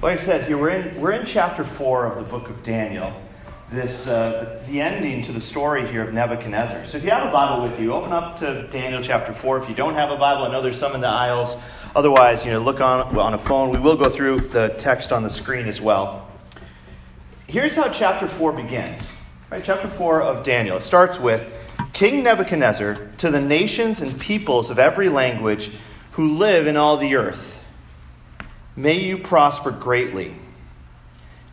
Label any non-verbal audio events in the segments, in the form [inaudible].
Like I said, here we're in, we're in chapter 4 of the book of Daniel, this, uh, the ending to the story here of Nebuchadnezzar. So if you have a Bible with you, open up to Daniel chapter 4. If you don't have a Bible, I know there's some in the aisles. Otherwise, you know, look on, on a phone. We will go through the text on the screen as well. Here's how chapter 4 begins. Right, chapter 4 of Daniel. It starts with King Nebuchadnezzar to the nations and peoples of every language who live in all the earth May you prosper greatly.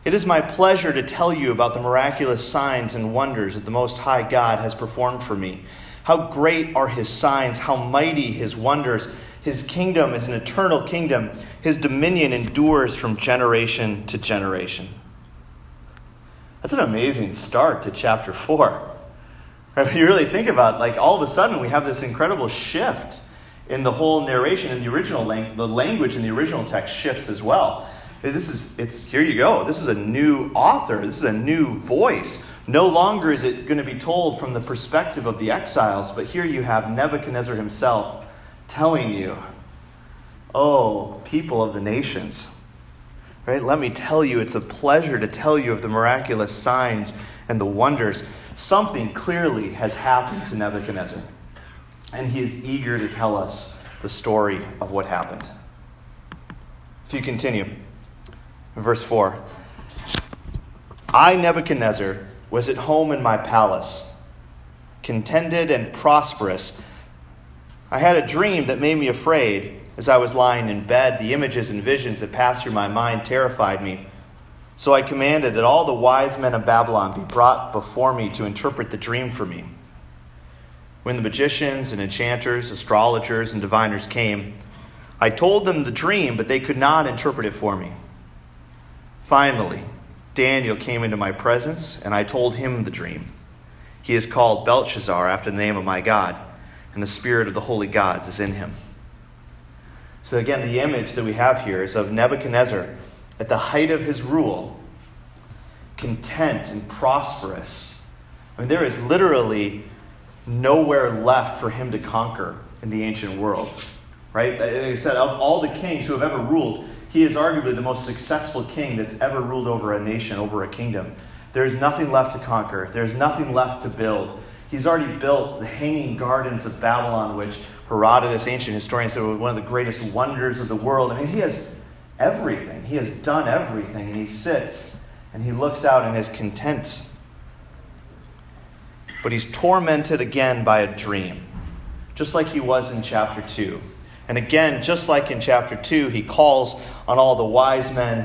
It is my pleasure to tell you about the miraculous signs and wonders that the Most High God has performed for me. How great are his signs, how mighty his wonders. His kingdom is an eternal kingdom, his dominion endures from generation to generation. That's an amazing start to chapter 4. If [laughs] you really think about like all of a sudden we have this incredible shift in the whole narration in the original lang- the language in the original text shifts as well. This is it's here you go. This is a new author. This is a new voice. No longer is it going to be told from the perspective of the exiles, but here you have Nebuchadnezzar himself telling you, "Oh, people of the nations, right? Let me tell you, it's a pleasure to tell you of the miraculous signs and the wonders. Something clearly has happened to Nebuchadnezzar." And he is eager to tell us the story of what happened. If you continue, verse 4 I, Nebuchadnezzar, was at home in my palace, contented and prosperous. I had a dream that made me afraid. As I was lying in bed, the images and visions that passed through my mind terrified me. So I commanded that all the wise men of Babylon be brought before me to interpret the dream for me. When the magicians and enchanters, astrologers, and diviners came, I told them the dream, but they could not interpret it for me. Finally, Daniel came into my presence, and I told him the dream. He is called Belteshazzar after the name of my God, and the spirit of the holy gods is in him. So, again, the image that we have here is of Nebuchadnezzar at the height of his rule, content and prosperous. I mean, there is literally nowhere left for him to conquer in the ancient world. Right? Like I said, of all the kings who have ever ruled, he is arguably the most successful king that's ever ruled over a nation, over a kingdom. There's nothing left to conquer, there's nothing left to build. He's already built the Hanging Gardens of Babylon, which Herodotus, ancient historian, said was one of the greatest wonders of the world. I mean, he has everything. He has done everything. And he sits and he looks out and is content but he's tormented again by a dream, just like he was in chapter 2. And again, just like in chapter 2, he calls on all the wise men.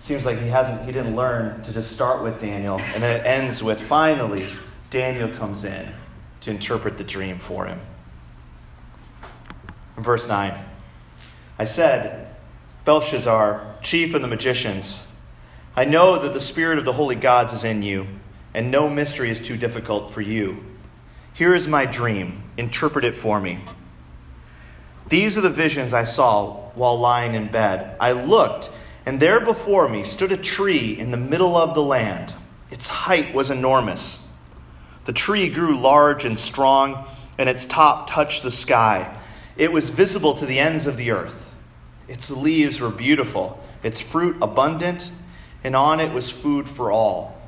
Seems like he hasn't he didn't learn to just start with Daniel, and then it ends with finally Daniel comes in to interpret the dream for him. verse 9. I said, Belteshazzar, chief of the magicians, I know that the spirit of the holy gods is in you and no mystery is too difficult for you. Here is my dream. Interpret it for me. These are the visions I saw while lying in bed. I looked, and there before me stood a tree in the middle of the land. Its height was enormous. The tree grew large and strong, and its top touched the sky. It was visible to the ends of the earth. Its leaves were beautiful, its fruit abundant, and on it was food for all.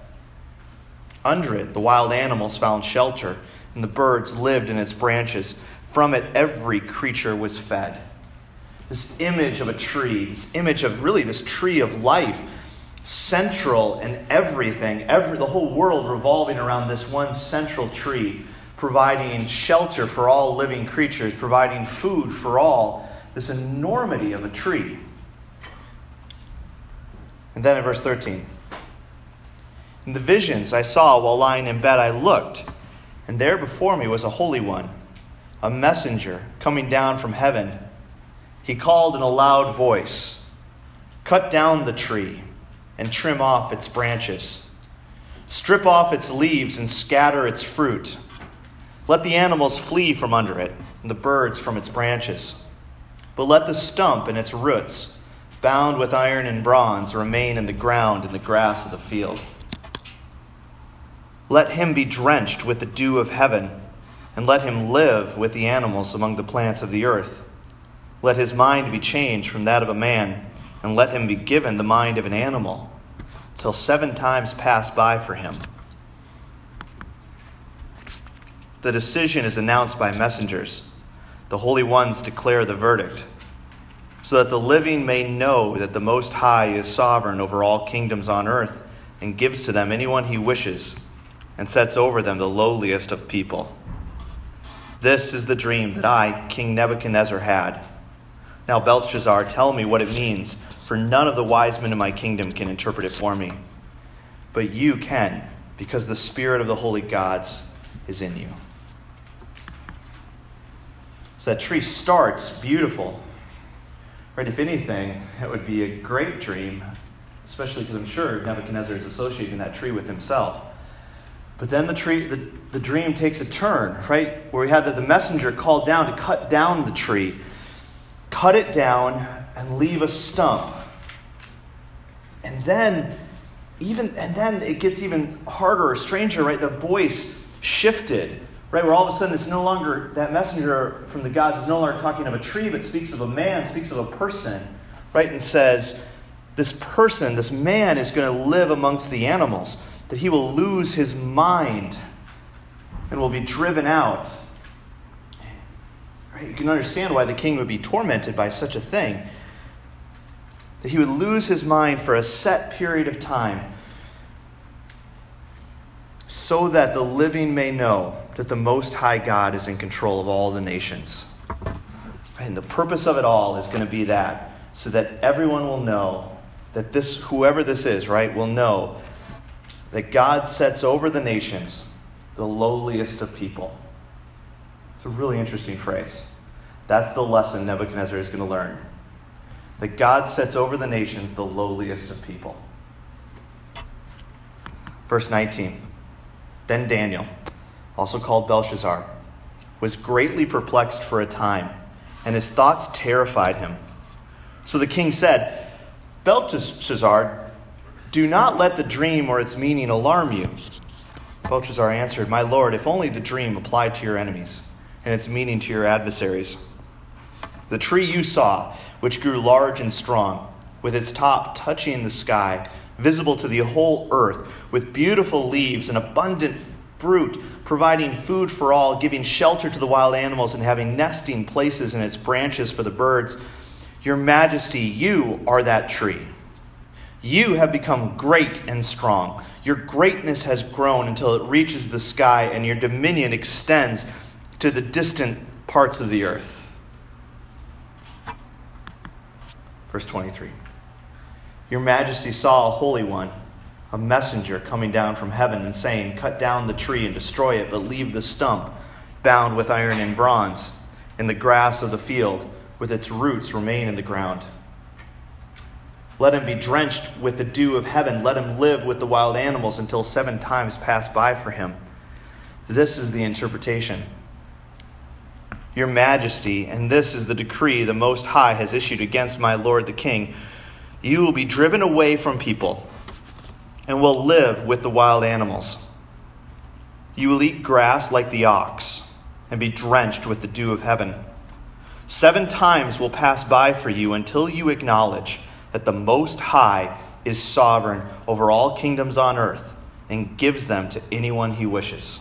Under it, the wild animals found shelter, and the birds lived in its branches. From it, every creature was fed. This image of a tree, this image of really this tree of life, central in everything, every, the whole world revolving around this one central tree, providing shelter for all living creatures, providing food for all. This enormity of a tree. And then in verse 13. In the visions I saw while lying in bed, I looked, and there before me was a holy one, a messenger coming down from heaven. He called in a loud voice Cut down the tree and trim off its branches. Strip off its leaves and scatter its fruit. Let the animals flee from under it, and the birds from its branches. But let the stump and its roots, bound with iron and bronze, remain in the ground and the grass of the field. Let him be drenched with the dew of heaven, and let him live with the animals among the plants of the earth. Let his mind be changed from that of a man, and let him be given the mind of an animal, till seven times pass by for him. The decision is announced by messengers. The holy ones declare the verdict, so that the living may know that the Most High is sovereign over all kingdoms on earth and gives to them anyone he wishes and sets over them the lowliest of people. This is the dream that I, King Nebuchadnezzar, had. Now, Belteshazzar, tell me what it means, for none of the wise men in my kingdom can interpret it for me. But you can, because the Spirit of the holy gods is in you. So that tree starts beautiful. Right? If anything, it would be a great dream, especially because I'm sure Nebuchadnezzar is associating that tree with himself. But then the, tree, the, the dream takes a turn, right? Where we had the, the messenger called down to cut down the tree, cut it down, and leave a stump. And then, even and then it gets even harder or stranger, right? The voice shifted, right? Where all of a sudden it's no longer that messenger from the gods is no longer talking of a tree, but speaks of a man, speaks of a person, right? And says, this person, this man, is going to live amongst the animals that he will lose his mind and will be driven out. Right? You can understand why the king would be tormented by such a thing. That he would lose his mind for a set period of time so that the living may know that the Most High God is in control of all the nations. And the purpose of it all is going to be that, so that everyone will know that this, whoever this is, right, will know that God sets over the nations the lowliest of people. It's a really interesting phrase. That's the lesson Nebuchadnezzar is going to learn. That God sets over the nations the lowliest of people. Verse 19. Then Daniel, also called Belteshazzar, was greatly perplexed for a time, and his thoughts terrified him. So the king said, Belteshazzar, do not let the dream or its meaning alarm you. Belteshazzar answered, My lord, if only the dream applied to your enemies and its meaning to your adversaries. The tree you saw, which grew large and strong, with its top touching the sky, visible to the whole earth, with beautiful leaves and abundant fruit, providing food for all, giving shelter to the wild animals, and having nesting places in its branches for the birds. Your majesty, you are that tree. You have become great and strong. Your greatness has grown until it reaches the sky, and your dominion extends to the distant parts of the earth. Verse 23 Your majesty saw a holy one, a messenger coming down from heaven and saying, Cut down the tree and destroy it, but leave the stump bound with iron and bronze in the grass of the field, with its roots remain in the ground. Let him be drenched with the dew of heaven. Let him live with the wild animals until seven times pass by for him. This is the interpretation. Your majesty, and this is the decree the Most High has issued against my lord the king. You will be driven away from people and will live with the wild animals. You will eat grass like the ox and be drenched with the dew of heaven. Seven times will pass by for you until you acknowledge that the Most High is sovereign over all kingdoms on earth and gives them to anyone he wishes.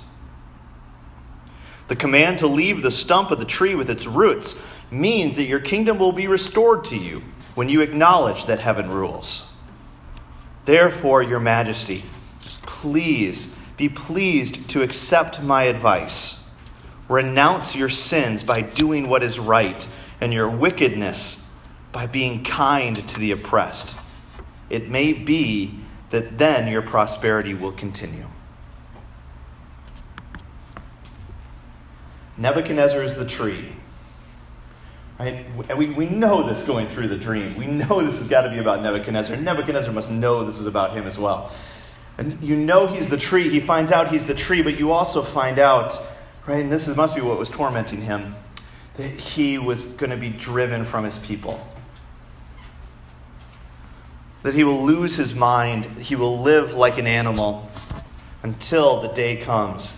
The command to leave the stump of the tree with its roots means that your kingdom will be restored to you when you acknowledge that heaven rules. Therefore, Your Majesty, please be pleased to accept my advice. Renounce your sins by doing what is right, and your wickedness by being kind to the oppressed. It may be that then your prosperity will continue. Nebuchadnezzar is the tree. Right? And we, we know this going through the dream. We know this has got to be about Nebuchadnezzar. Nebuchadnezzar must know this is about him as well. And you know he's the tree. He finds out he's the tree, but you also find out, right, and this is, must be what was tormenting him, that he was going to be driven from his people that he will lose his mind, he will live like an animal until the day comes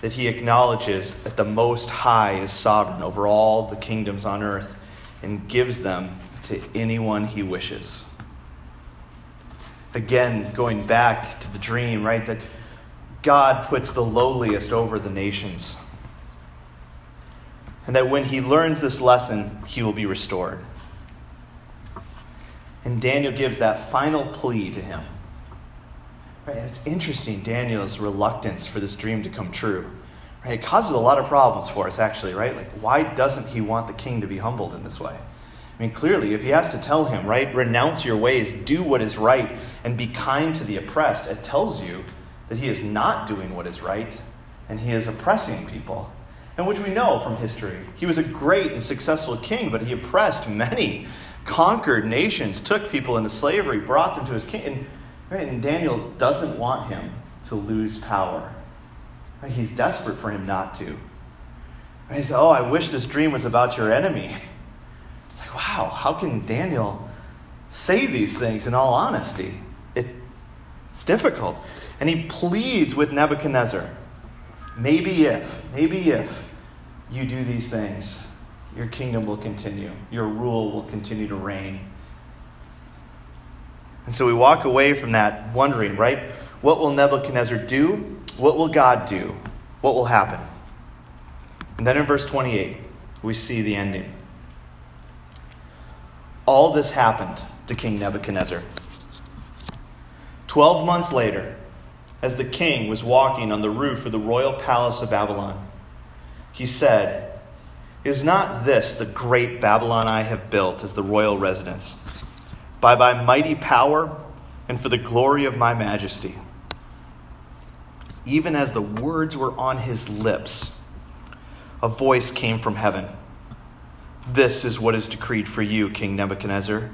that he acknowledges that the Most High is sovereign over all the kingdoms on earth and gives them to anyone he wishes. Again, going back to the dream, right? That God puts the lowliest over the nations. And that when he learns this lesson, he will be restored. And Daniel gives that final plea to him. Right? It's interesting, Daniel's reluctance for this dream to come true. Right? It causes a lot of problems for us, actually, right? Like, why doesn't he want the king to be humbled in this way? I mean, clearly, if he has to tell him, right, renounce your ways, do what is right, and be kind to the oppressed, it tells you that he is not doing what is right, and he is oppressing people. And which we know from history. He was a great and successful king, but he oppressed many, conquered nations, took people into slavery, brought them to his king. And, right, and Daniel doesn't want him to lose power. Right? He's desperate for him not to. And he said, Oh, I wish this dream was about your enemy. It's like, wow, how can Daniel say these things in all honesty? It, it's difficult. And he pleads with Nebuchadnezzar maybe if, maybe if you do these things, your kingdom will continue, your rule will continue to reign. And so we walk away from that wondering, right? What will Nebuchadnezzar do? What will God do? What will happen? And then in verse 28, we see the ending. All this happened to King Nebuchadnezzar. Twelve months later, as the king was walking on the roof of the royal palace of Babylon, he said, Is not this the great Babylon I have built as the royal residence, by my mighty power and for the glory of my majesty? Even as the words were on his lips, a voice came from heaven. This is what is decreed for you, King Nebuchadnezzar.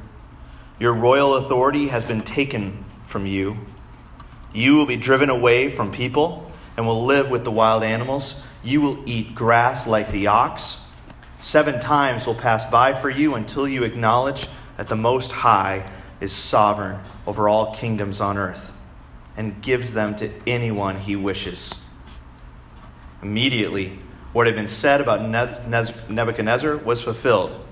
Your royal authority has been taken from you. You will be driven away from people and will live with the wild animals. You will eat grass like the ox. Seven times will pass by for you until you acknowledge that the Most High is sovereign over all kingdoms on earth and gives them to anyone he wishes. Immediately, what had been said about Nebuchadnezzar was fulfilled.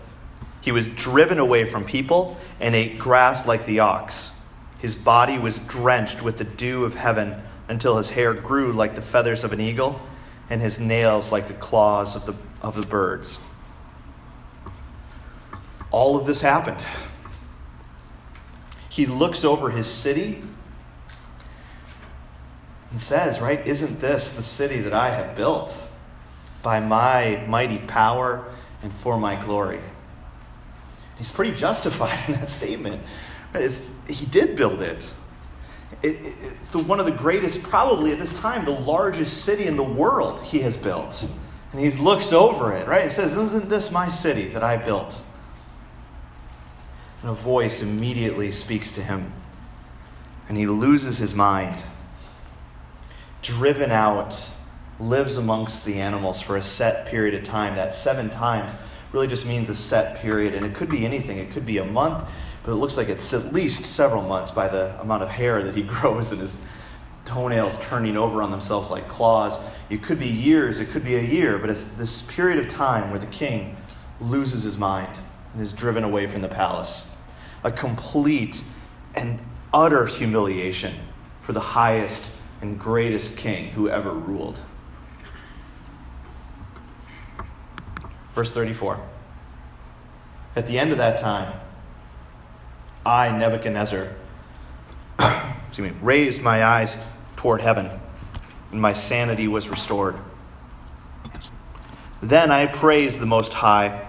He was driven away from people and ate grass like the ox. His body was drenched with the dew of heaven until his hair grew like the feathers of an eagle and his nails like the claws of the, of the birds. All of this happened. He looks over his city and says, Right, isn't this the city that I have built by my mighty power and for my glory? He's pretty justified in that statement. It's, he did build it. it it's the, one of the greatest, probably at this time, the largest city in the world he has built. And he looks over it, right? And says, Isn't this my city that I built? And a voice immediately speaks to him, and he loses his mind. Driven out, lives amongst the animals for a set period of time. That seven times really just means a set period, and it could be anything. It could be a month, but it looks like it's at least several months by the amount of hair that he [laughs] grows and his toenails turning over on themselves like claws. It could be years, it could be a year, but it's this period of time where the king loses his mind and is driven away from the palace. A complete and utter humiliation for the highest and greatest king who ever ruled. Verse 34. At the end of that time, I, Nebuchadnezzar, [coughs] excuse me, raised my eyes toward heaven, and my sanity was restored. Then I praised the Most High.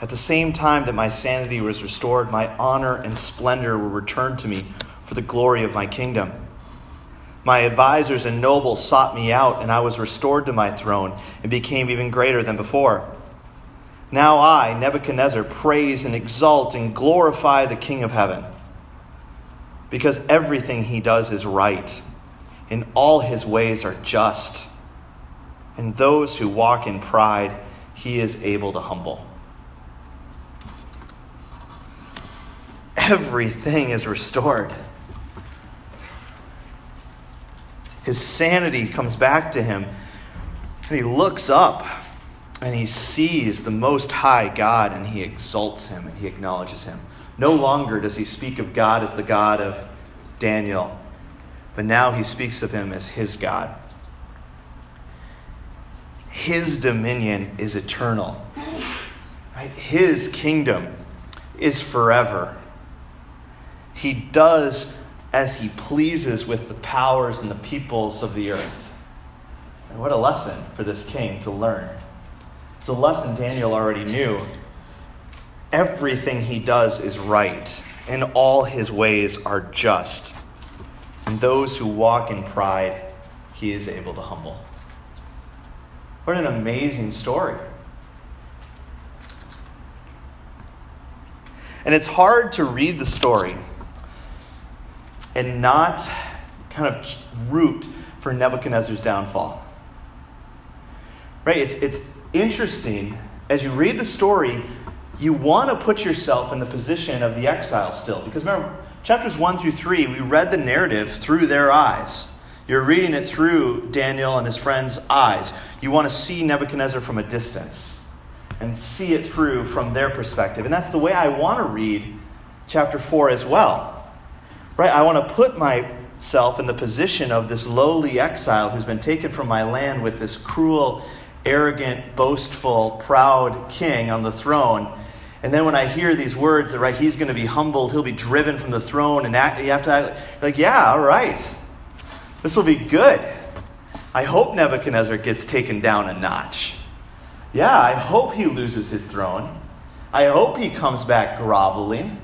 At the same time that my sanity was restored, my honor and splendor were returned to me for the glory of my kingdom. My advisers and nobles sought me out, and I was restored to my throne and became even greater than before. Now I, Nebuchadnezzar, praise and exalt and glorify the King of heaven. because everything he does is right, and all his ways are just. And those who walk in pride, he is able to humble. Everything is restored. His sanity comes back to him, and he looks up and he sees the Most High God and he exalts him and he acknowledges him. No longer does he speak of God as the God of Daniel, but now he speaks of him as his God. His dominion is eternal. Right? His kingdom is forever. He does as he pleases with the powers and the peoples of the earth. And what a lesson for this king to learn. It's a lesson Daniel already knew. Everything he does is right, and all his ways are just. And those who walk in pride, he is able to humble. What an amazing story. And it's hard to read the story and not kind of root for Nebuchadnezzar's downfall. Right? It's, it's interesting as you read the story, you want to put yourself in the position of the exile still. Because remember, chapters 1 through 3, we read the narrative through their eyes. You're reading it through Daniel and his friends' eyes. You want to see Nebuchadnezzar from a distance and see it through from their perspective. And that's the way I want to read chapter 4 as well. Right? I want to put myself in the position of this lowly exile who's been taken from my land with this cruel arrogant, boastful, proud king on the throne. And then when I hear these words, that, right, he's going to be humbled, he'll be driven from the throne, and act, you have to act like, yeah, all right, this will be good. I hope Nebuchadnezzar gets taken down a notch. Yeah, I hope he loses his throne. I hope he comes back groveling.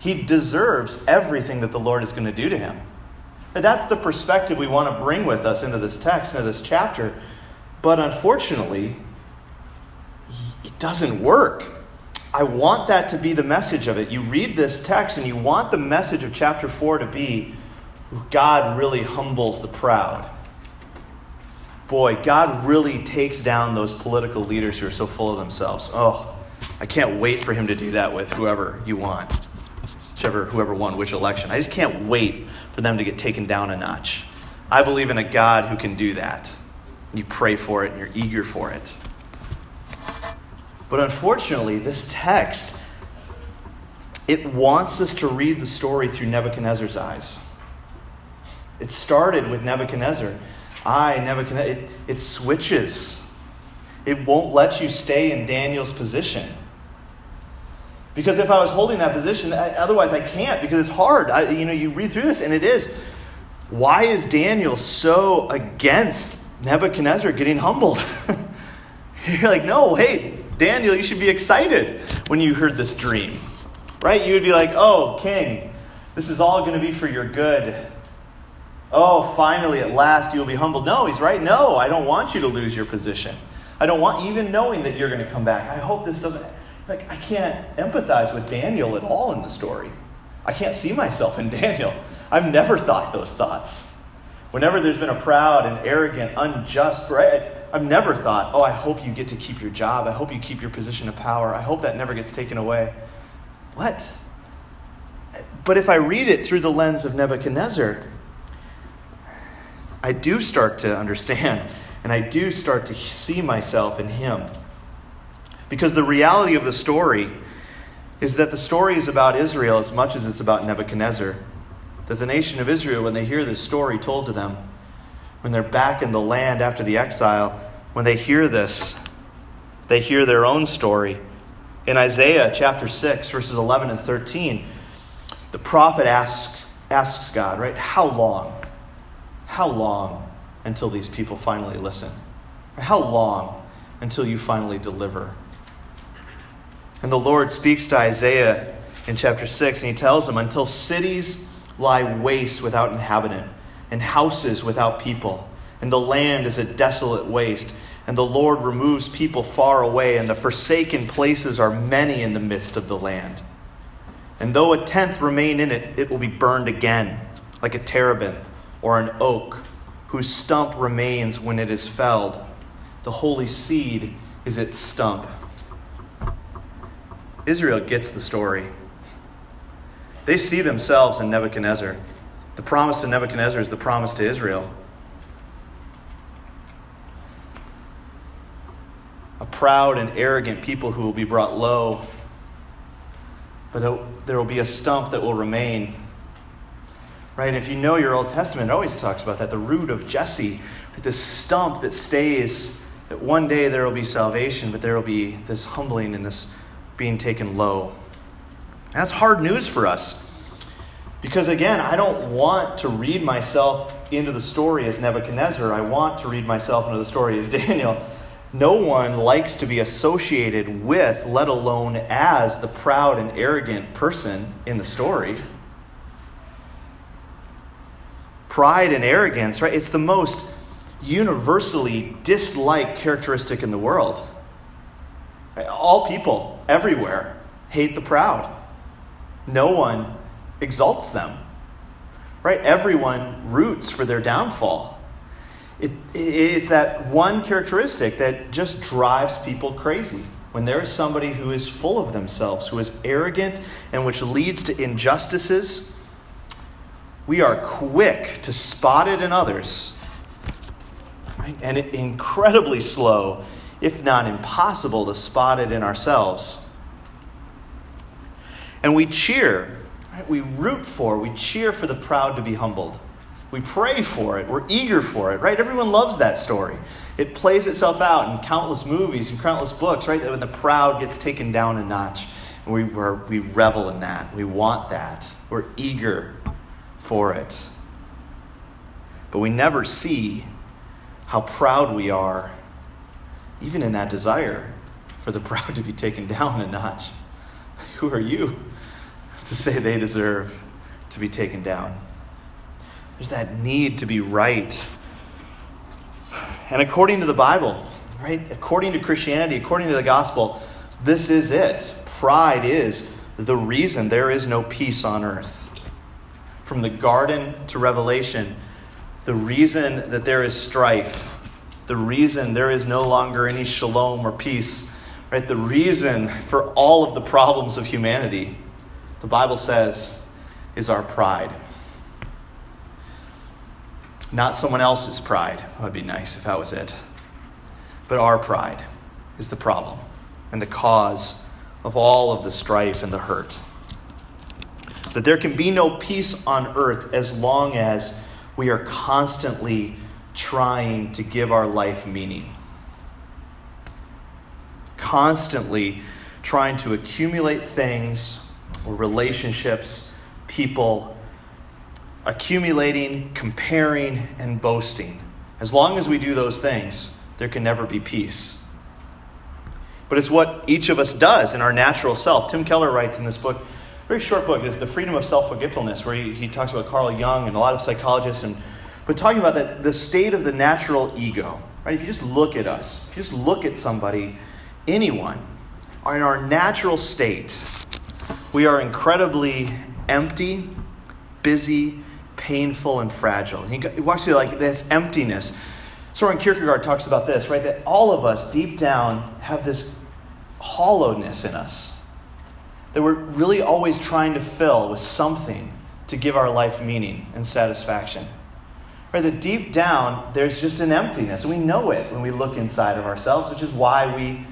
He deserves everything that the Lord is going to do to him. And that's the perspective we want to bring with us into this text, into this chapter. But unfortunately, it doesn't work. I want that to be the message of it. You read this text and you want the message of chapter 4 to be God really humbles the proud. Boy, God really takes down those political leaders who are so full of themselves. Oh, I can't wait for him to do that with whoever you want, whichever, whoever won which election. I just can't wait for them to get taken down a notch. I believe in a God who can do that you pray for it and you're eager for it. But unfortunately, this text it wants us to read the story through Nebuchadnezzar's eyes. It started with Nebuchadnezzar. I, Nebuchadnezzar, it, it switches. It won't let you stay in Daniel's position. Because if I was holding that position, otherwise I can't because it's hard. I, you know, you read through this and it is. Why is Daniel so against Nebuchadnezzar getting humbled. [laughs] You're like, no, hey, Daniel, you should be excited when you heard this dream, right? You would be like, oh, king, this is all going to be for your good. Oh, finally, at last, you'll be humbled. No, he's right. No, I don't want you to lose your position. I don't want, even knowing that you're going to come back, I hope this doesn't, like, I can't empathize with Daniel at all in the story. I can't see myself in [laughs] Daniel. I've never thought those thoughts. Whenever there's been a proud and arrogant, unjust, right? I've never thought, oh, I hope you get to keep your job. I hope you keep your position of power. I hope that never gets taken away. What? But if I read it through the lens of Nebuchadnezzar, I do start to understand and I do start to see myself in him. Because the reality of the story is that the story is about Israel as much as it's about Nebuchadnezzar that the nation of Israel, when they hear this story told to them, when they're back in the land after the exile, when they hear this, they hear their own story. In Isaiah chapter 6, verses 11 and 13, the prophet asks, asks God, right, how long? How long until these people finally listen? How long until you finally deliver? And the Lord speaks to Isaiah in chapter 6, and he tells him, until cities lie waste without inhabitant, and houses without people, and the land is a desolate waste. And the Lord removes people far away, and the forsaken places are many in the midst of the land. And though a tenth remain in it, it will be burned again, like a terebinth or an oak, whose stump remains when it is felled. The holy seed is its stump. Israel gets the story. They see themselves in Nebuchadnezzar. The promise to Nebuchadnezzar is the promise to Israel. A proud and arrogant people who will be brought low, but there will be a stump that will remain. Right? If you know your Old Testament, it always talks about that the root of Jesse, this stump that stays, that one day there will be salvation, but there will be this humbling and this being taken low. That's hard news for us. Because again, I don't want to read myself into the story as Nebuchadnezzar. I want to read myself into the story as [laughs] Daniel. No one likes to be associated with, let alone as, the proud and arrogant person in the story. Pride and arrogance, right? It's the most universally disliked characteristic in the world. All people, everywhere, hate the proud. No one exalts them. Right? Everyone roots for their downfall. It, it's that one characteristic that just drives people crazy. When there is somebody who is full of themselves, who is arrogant, and which leads to injustices, we are quick to spot it in others, right? and incredibly slow, if not impossible, to spot it in ourselves. And we cheer, right? we root for, we cheer for the proud to be humbled. We pray for it. We're eager for it, right? Everyone loves that story. It plays itself out in countless movies and countless books, right? When the proud gets taken down a notch. And we, we revel in that. We want that. We're eager for it. But we never see how proud we are, even in that desire for the [laughs] proud to be taken down a notch. [laughs] Who are you [laughs] to say they deserve to be taken down? There's that need to be right. And according to the Bible, right? According to Christianity, according to the gospel, this is it. Pride is the reason there is no peace on earth. From the garden to Revelation, the reason that there is strife, the reason there is no longer any shalom or peace, right? The reason for all of the problems of humanity, the Bible says, is our pride. Not someone else's pride. That would be nice if that was it. But our pride is the problem and the cause of all of the strife and the hurt. That there can be no peace on earth as long as we are constantly trying to give our life meaning. Constantly trying to accumulate things or relationships, people, accumulating, comparing, and boasting. As long as we do those things, there can never be peace. But it's what each of us does in our natural self. Tim Keller writes in this book, very short book, is The Freedom of Self Forgetfulness, where he, he talks about Carl Jung and a lot of psychologists, and but talking about that the state of the natural ego. Right? If you just look at us, if you just look at somebody, anyone, in our natural state, we are incredibly empty, busy, painful and fragile. He, he walks through like this emptiness. Soren Kierkegaard talks about this, right? That all of us deep down have this hollowness in us that we're really always trying to fill with something to give our life meaning and satisfaction. Right? That deep down, there's just an emptiness. We know it when we look inside of ourselves, which is why we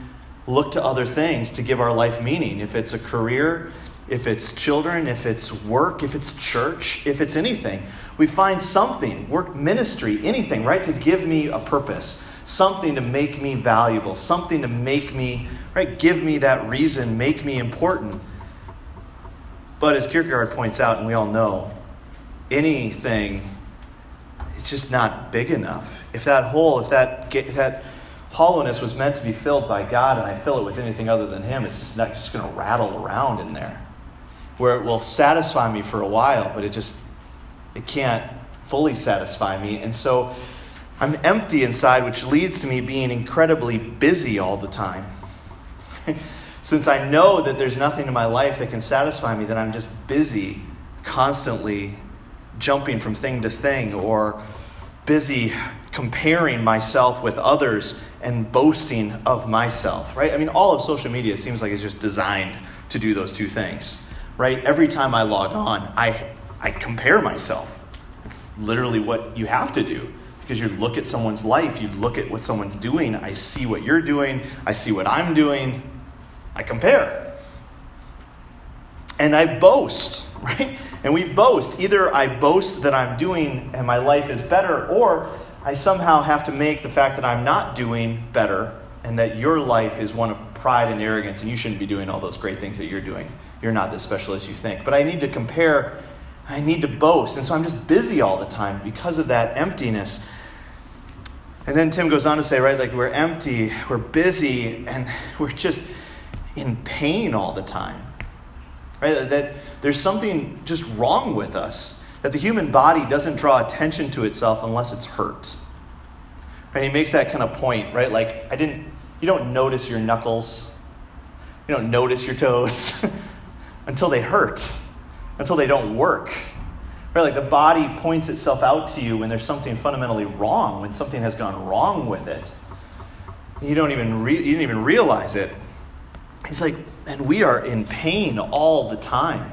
look to other things to give our life meaning. If it's a career, if it's children, if it's work, if it's church, if it's anything. We find something, work, ministry, anything, right, to give me a purpose, something to make me valuable, something to make me, right, give me that reason, make me important. But as Kierkegaard points out, and we all know, anything, it's just not big enough. If that hole, if that, if that hollowness was meant to be filled by God and I fill it with anything other than Him, it's just not just going to rattle around in there where it will satisfy me for a while, but it just it can't fully satisfy me. And so I'm empty inside, which leads to me being incredibly busy all the time. [laughs] since I know that there's nothing in my life that can satisfy me, that I'm just busy constantly jumping from thing to thing or busy comparing myself with others and boasting of myself, right? I mean, all of social media seems like it's just designed to do those two things, right? Every time I log on, I, I compare myself. It's literally what you have to do because you look at someone's life, you look at what someone's doing, I see what you're doing, I see what I'm doing, I compare. And I boast, [laughs] right? And we boast. Either I boast that I'm doing and my life is better, or I somehow have to make the fact that I'm not doing better and that your life is one of pride and arrogance and you shouldn't be doing all those great things that you're doing. You're not as special as you think. But I need to compare, I need to boast. And so I'm just busy all the time because of that emptiness. And then Tim goes on to say, right, like we're empty, we're busy, and we're just in pain all the time. Right? That there's something just wrong with us. That the human body doesn't draw attention to itself unless it's hurt. Right? He makes that kind of point, right? Like, I didn't, you don't notice your knuckles, you don't notice your toes [laughs] until they hurt, until they don't work. Right? Like, the body points itself out to you when there's something fundamentally wrong, when something has gone wrong with it. You don't even, re- you didn't even realize it. He's like, and we are in pain all the time.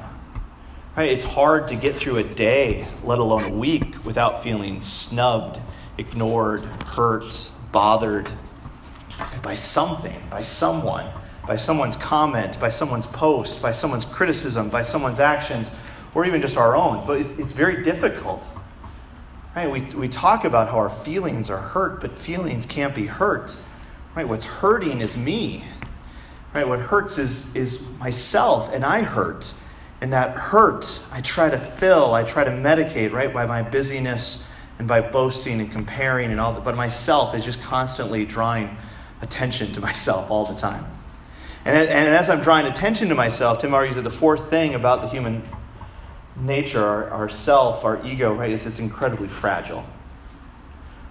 Right? It's hard to get through a day, let alone a week, without feeling snubbed, ignored, hurt, bothered by something, by someone, by someone's comment, by someone's post, by someone's criticism, by someone's actions, or even just our own. But it's very difficult. Right? We, we talk about how our feelings are hurt, but feelings can't be hurt. Right? What's hurting is me. Right? What hurts is, is myself, and I hurt. And that hurt, I try to fill, I try to medicate, right, by my busyness and by boasting and comparing and all that. But myself is just constantly drawing attention to [laughs] myself all the time. And, and as I'm drawing attention to myself, Tim argues that the fourth thing about the human nature, our, our self, our ego, right, is it's incredibly fragile.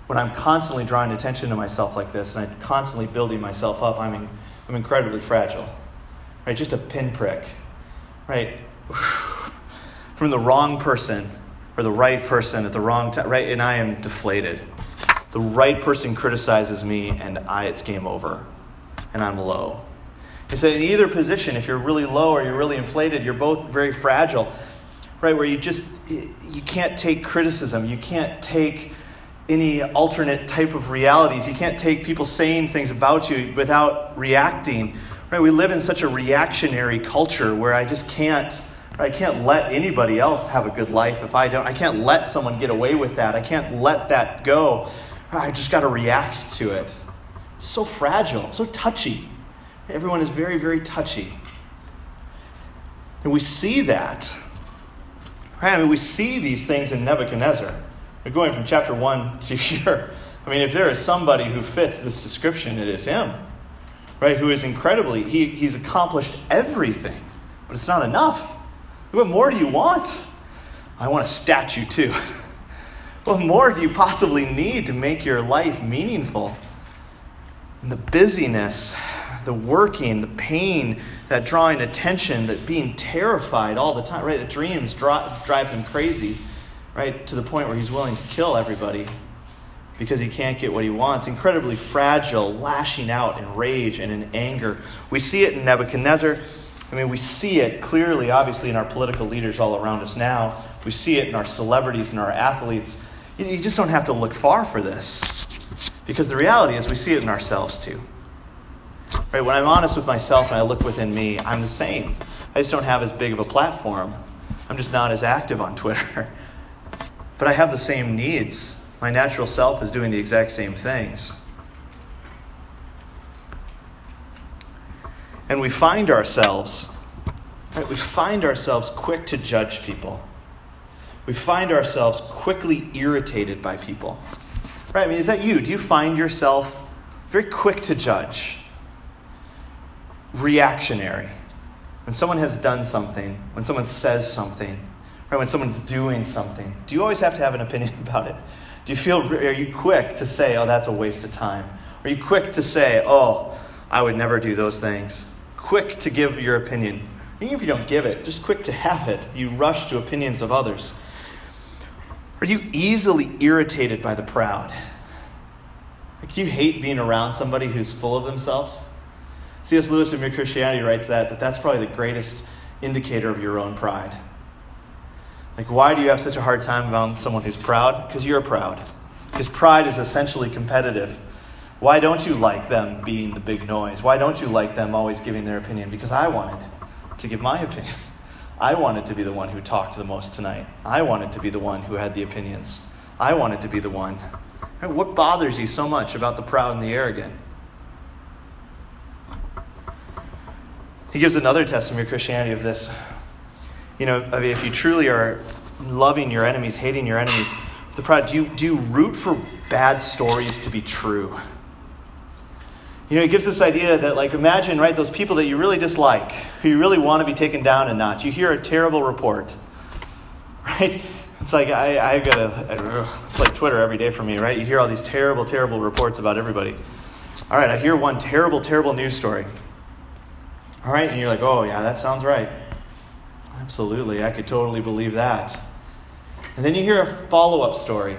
When I'm constantly drawing attention to myself like this and I'm constantly building myself up, I'm, in, I'm incredibly fragile. Right? Just a pinprick. Right? [sighs] from the wrong person or the right person at the wrong time, right? And I am deflated. The right person criticizes me, and I, it's game over, and I'm low. He said, in either position, if you're really low or you're really inflated, you're both very fragile, right? Where you just you can't take criticism, you can't take any alternate type of realities, you can't take people saying things about you without reacting. Right? We live in such a reactionary culture where I just can't I can't let anybody else have a good life if I don't. I can't let someone get away with that. I can't let that go. I just got to react to it. So fragile, so touchy. Everyone is very, very touchy. And we see that. Right? I mean, we see these things in Nebuchadnezzar. We're going from chapter 1 to [laughs] here. I mean, if there is somebody who fits this description, it is him. Right? Who is incredibly, he, he's accomplished everything, but it's not enough. What more do you want? I want a statue too. [laughs] what more do you possibly need to make your life meaningful? And the busyness, the working, the pain, that drawing attention, that being terrified all the time, right? The dreams drive him crazy, right? To the point where he's willing to kill everybody because he can't get what he wants. Incredibly fragile, lashing out in rage and in anger. We see it in Nebuchadnezzar. I mean, we see it clearly, obviously, in our political leaders all around us now. We see it in our celebrities and our athletes. You just don't have to look far for this. Because the reality is, we see it in ourselves too. Right? When I'm honest with myself and I look within me, I'm the same. I just don't have as big of a platform. I'm just not as active on [laughs] Twitter. But I have the same needs. My natural self is doing the exact same things. And we find ourselves, right, we find ourselves quick to judge people. We find ourselves quickly irritated by people. Right? I mean, is that you? Do you find yourself very quick to judge? Reactionary. When someone has done something, when someone says something, right, when someone's doing something, do you always have to have an opinion [laughs] about it? Do you feel, are you quick to say, oh, that's a waste of time? Are you quick to say, oh, I would never do those things? Quick to give your opinion. Even if you don't give it, just quick to have it. You rush to opinions of others. Are you easily irritated by the proud? Like, do you hate being around somebody who's full of themselves? C.S. Lewis in Mere Christianity writes that, that that's probably the greatest indicator of your own pride. Like, why do you have such a hard time around someone who's proud? Because you're proud. Because pride is essentially competitive. Why don't you like them being the big noise? Why don't you like them always giving their opinion? Because I wanted to give my [laughs] opinion. I wanted to be the one who talked the most tonight. I wanted to be the one who had the opinions. I wanted to be the one. What bothers you so much about the proud and the arrogant? He gives another testimony of Christianity of this. You know, if you truly are loving your enemies, hating your enemies, the proud, do you, do you root for bad stories to be true? You know, it gives this idea that, like, imagine, right, those people that you really dislike, who you really want to be taken down a notch. You hear a terrible report, [laughs] right? It's like, I, I got a, it's like Twitter every day for me, right? You hear all these terrible, terrible reports about everybody. All right, I hear one terrible, terrible news story. All right, and you're like, oh, yeah, that sounds right. Absolutely, I could totally believe that. And then you hear a follow up story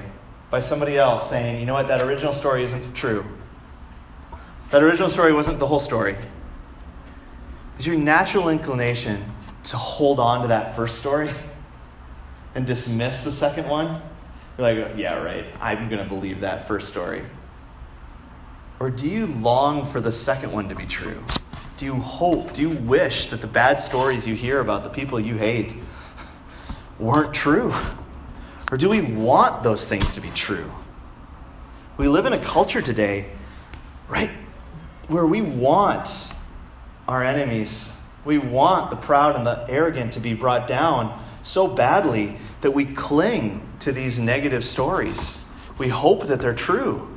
by somebody else saying, you know what, that original story isn't true. That original story wasn't the whole story. Is your natural inclination to hold on to that first story and dismiss the second one? You're like, yeah, right, I'm going to believe that first story. Or do you long for the second one to be true? Do you hope, do you wish that the bad stories you hear about the people you hate weren't true? Or do we want those things to be true? We live in a culture today, right, where we want our enemies, we want the proud and the arrogant to be brought down so badly that we cling to these negative stories. We hope that they're true.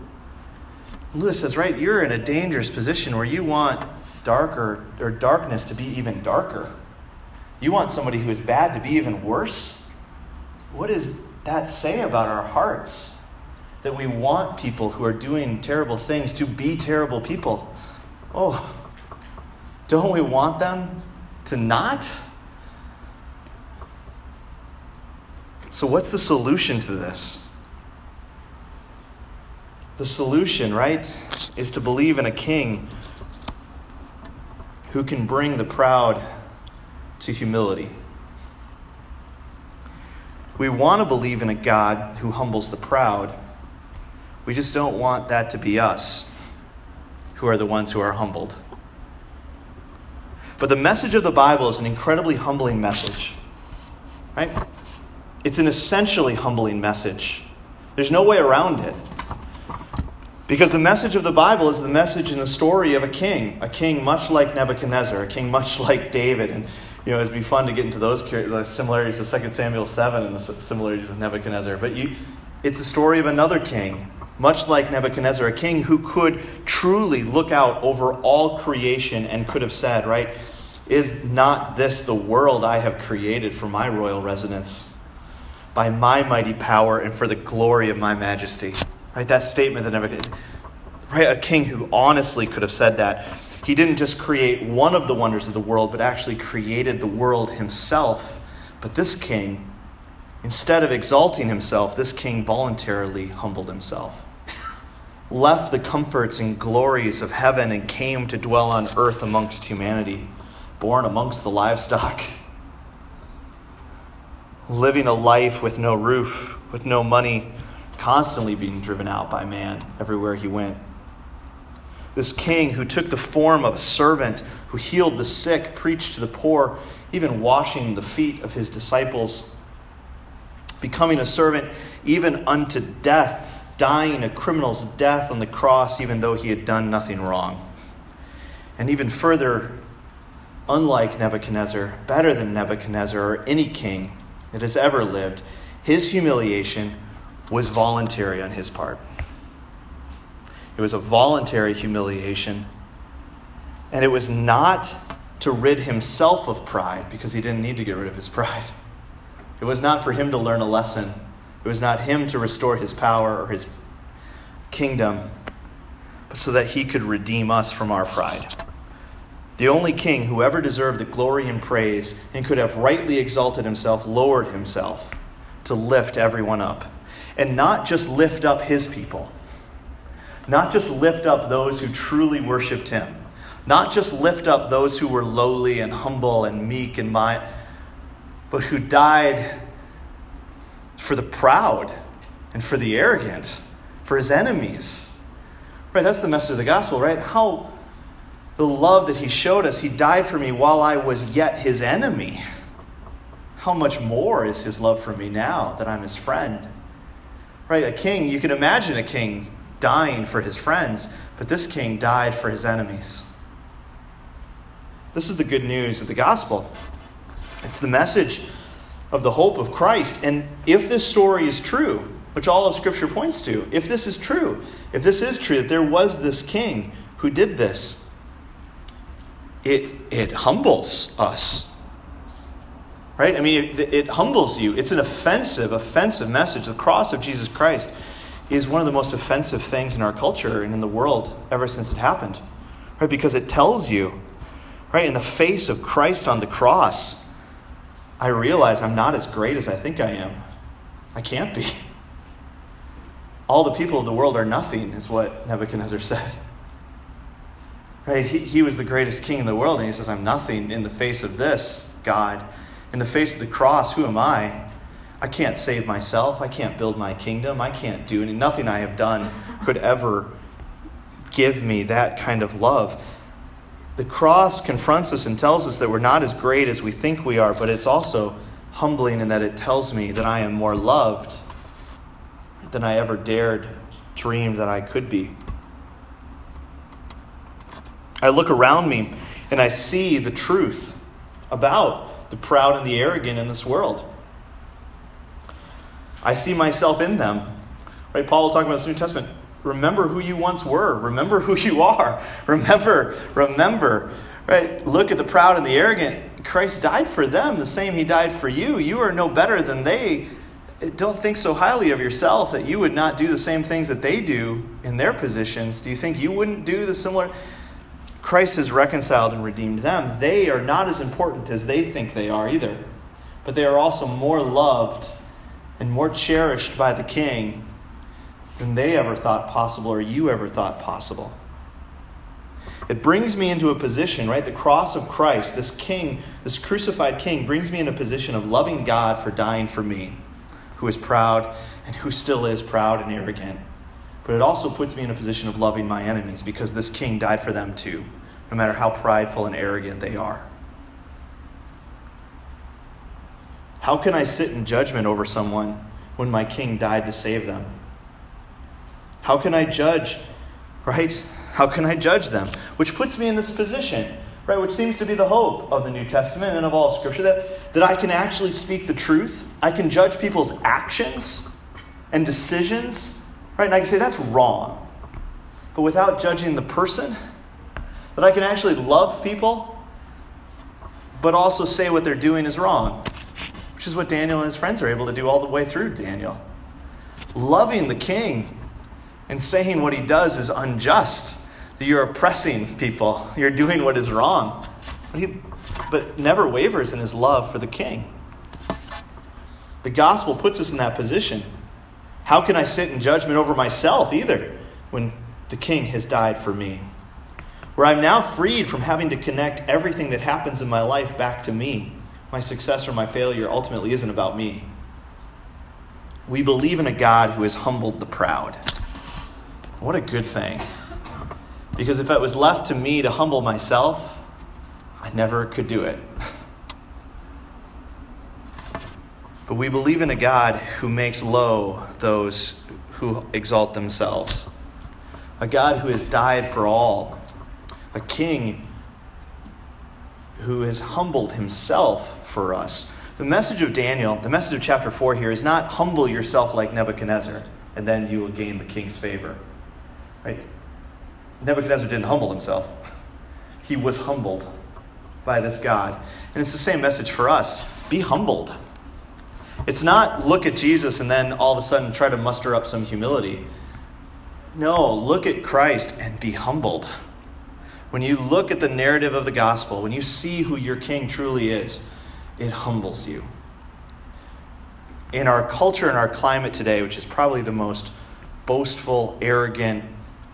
Lewis says, right, you're in a dangerous position where you want darker or darkness to be even darker. You want somebody who is bad to be even worse? What does that say about our hearts? That we want people who are doing terrible things to be terrible people. Oh, don't we want them to not? So, what's the solution to this? The solution, right, is to believe in a king who can bring the proud to humility. We want to believe in a God who humbles the proud. We just don't want that to be us, who are the ones who are humbled. But the message of the Bible is an incredibly humbling message, right? It's an essentially humbling message. There's no way around it. Because the message of the Bible is the message in the story of a king, a king much like Nebuchadnezzar, a king much like David. And, you know, it'd be fun to get into those similarities of 2 Samuel 7 and the similarities of Nebuchadnezzar. But you, it's the story of another king, much like Nebuchadnezzar, a king who could truly look out over all creation and could have said, right, is not this the world I have created for my royal residence? By my mighty power and for the glory of my majesty. Right? That statement that Nebuchadnezzar, right? A king who honestly could have said that. He didn't just create one of the wonders of the world, but actually created the world himself. But this king, instead of exalting himself, this king voluntarily humbled himself, left the comforts and glories of heaven, and came to dwell on earth amongst humanity, born amongst the livestock, living a life with no roof, with no money constantly being driven out by man everywhere he went. This king who took the form of a servant, who healed the sick, preached to the poor, even washing the feet of his disciples, becoming a servant even unto death, dying a criminal's death on the cross, even though he had done nothing wrong. And even further, unlike Nebuchadnezzar, better than Nebuchadnezzar or any king that has ever lived, his humiliation was voluntary on his part. It was a voluntary humiliation. And it was not to rid himself of pride because he didn't need to get rid of his pride. It was not for him to learn a lesson. It was not him to restore his power or his kingdom, but so that he could redeem us from our pride. The only king who ever deserved the glory and praise and could have rightly exalted himself lowered himself to lift everyone up. And not just lift up his people, not just lift up those who truly worshiped him, not just lift up those who were lowly and humble and meek and mild, but who died for the proud and for the arrogant, for his enemies. Right, that's the message of the gospel, right? How the love that he showed us, he died for me while I was yet his enemy. How much more is his love for me now that I'm his friend? Right, a king, you can imagine a king dying for his friends, but this king died for his enemies. This is the good news of the gospel. It's the message of the hope of Christ. And if this story is true, which all of Scripture points to, if this is true, if this is true, that there was this king who did this, it, it humbles us. Right? I mean, it, it humbles you. It's an offensive, offensive message. The cross of Jesus Christ is one of the most offensive things in our culture and in the world ever since it happened. Right? Because it tells you, right, in the face of Christ on the cross, I realize I'm not as great as I think I am. I can't be. All the people of the world are nothing, is what Nebuchadnezzar said. Right? He, he was the greatest king in the world, and he says, I'm nothing in the face of this, God. In the face of the cross, who am I? I can't save myself. I can't build my kingdom. I can't do anything. Nothing I have done could ever give me that kind of love the cross confronts us and tells us that we're not as great as we think we are, but it's also humbling in that it tells me that I am more loved than I ever dared dream that I could be. I look around me and I see the truth about the proud and the arrogant in this world. I see myself in them. Right? Paul was talking about this New Testament. Remember who you once were. Remember who you are. Remember, remember. Right? Look at the proud and the arrogant. Christ died for them the same he died for you. You are no better than they. Don't think so highly of yourself that you would not do the same things that they do in their positions. Do you think you wouldn't do the similar? Christ has reconciled and redeemed them. They are not as important as they think they are either. But they are also more loved and more cherished by the King than they ever thought possible or you ever thought possible. It brings me into a position, right? The cross of Christ, this king, this crucified king, brings me in a position of loving God for dying for me, who is proud and who still is proud and arrogant. But it also puts me in a position of loving my enemies because this king died for them too, no matter how prideful and arrogant they are. How can I sit in judgment over someone when my king died to save them? How can I judge, right? How can I judge them? Which puts me in this position, right? Which seems to be the hope of the New Testament and of all Scripture that, that I can actually speak the truth. I can judge people's actions and decisions, right? And I can say that's wrong. But without judging the person, that I can actually love people, but also say what they're doing is wrong, which is what Daniel and his friends are able to do all the way through Daniel. Loving the king and saying what he does is unjust, that you're oppressing people, you're doing what is wrong. But, he, but never wavers in his love for the king. The gospel puts us in that position. How can I sit in judgment over myself either when the king has died for me? Where I'm now freed from having to connect everything that happens in my life back to me. My success or my failure ultimately isn't about me. We believe in a God who has humbled the proud. What a good thing. Because if it was left to me to humble myself, I never could do it. But we believe in a God who makes low those who exalt themselves, a God who has died for all, a king who has humbled himself for us. The message of Daniel, the message of chapter 4 here, is not humble yourself like Nebuchadnezzar, and then you will gain the king's favor. Right? Nebuchadnezzar didn't humble himself, [laughs] he was humbled by this God. And it's the same message for us be humbled. It's not look at Jesus and then all of a sudden try to muster up some humility. No, look at Christ and be humbled. when you look at the narrative of the gospel, when you see who your king truly is, it humbles you. In our culture and our climate today, which is probably the most boastful, arrogant,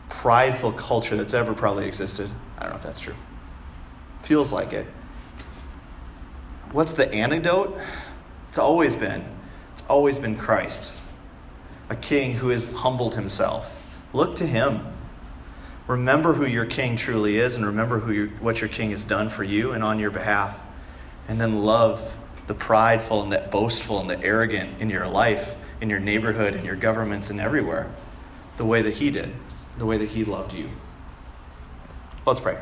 prideful culture that's ever probably existed, I don't know if that's true. Feels like it. What's the antidote? It's always been. It's always been Christ, a king who has humbled himself. Look to him. Remember who your king truly is and remember who what your king has done for you and on your behalf. And then love the prideful and the boastful and the arrogant in your life, in your neighborhood, in your governments, and everywhere, the way that he did, the way that he loved you. Let's pray.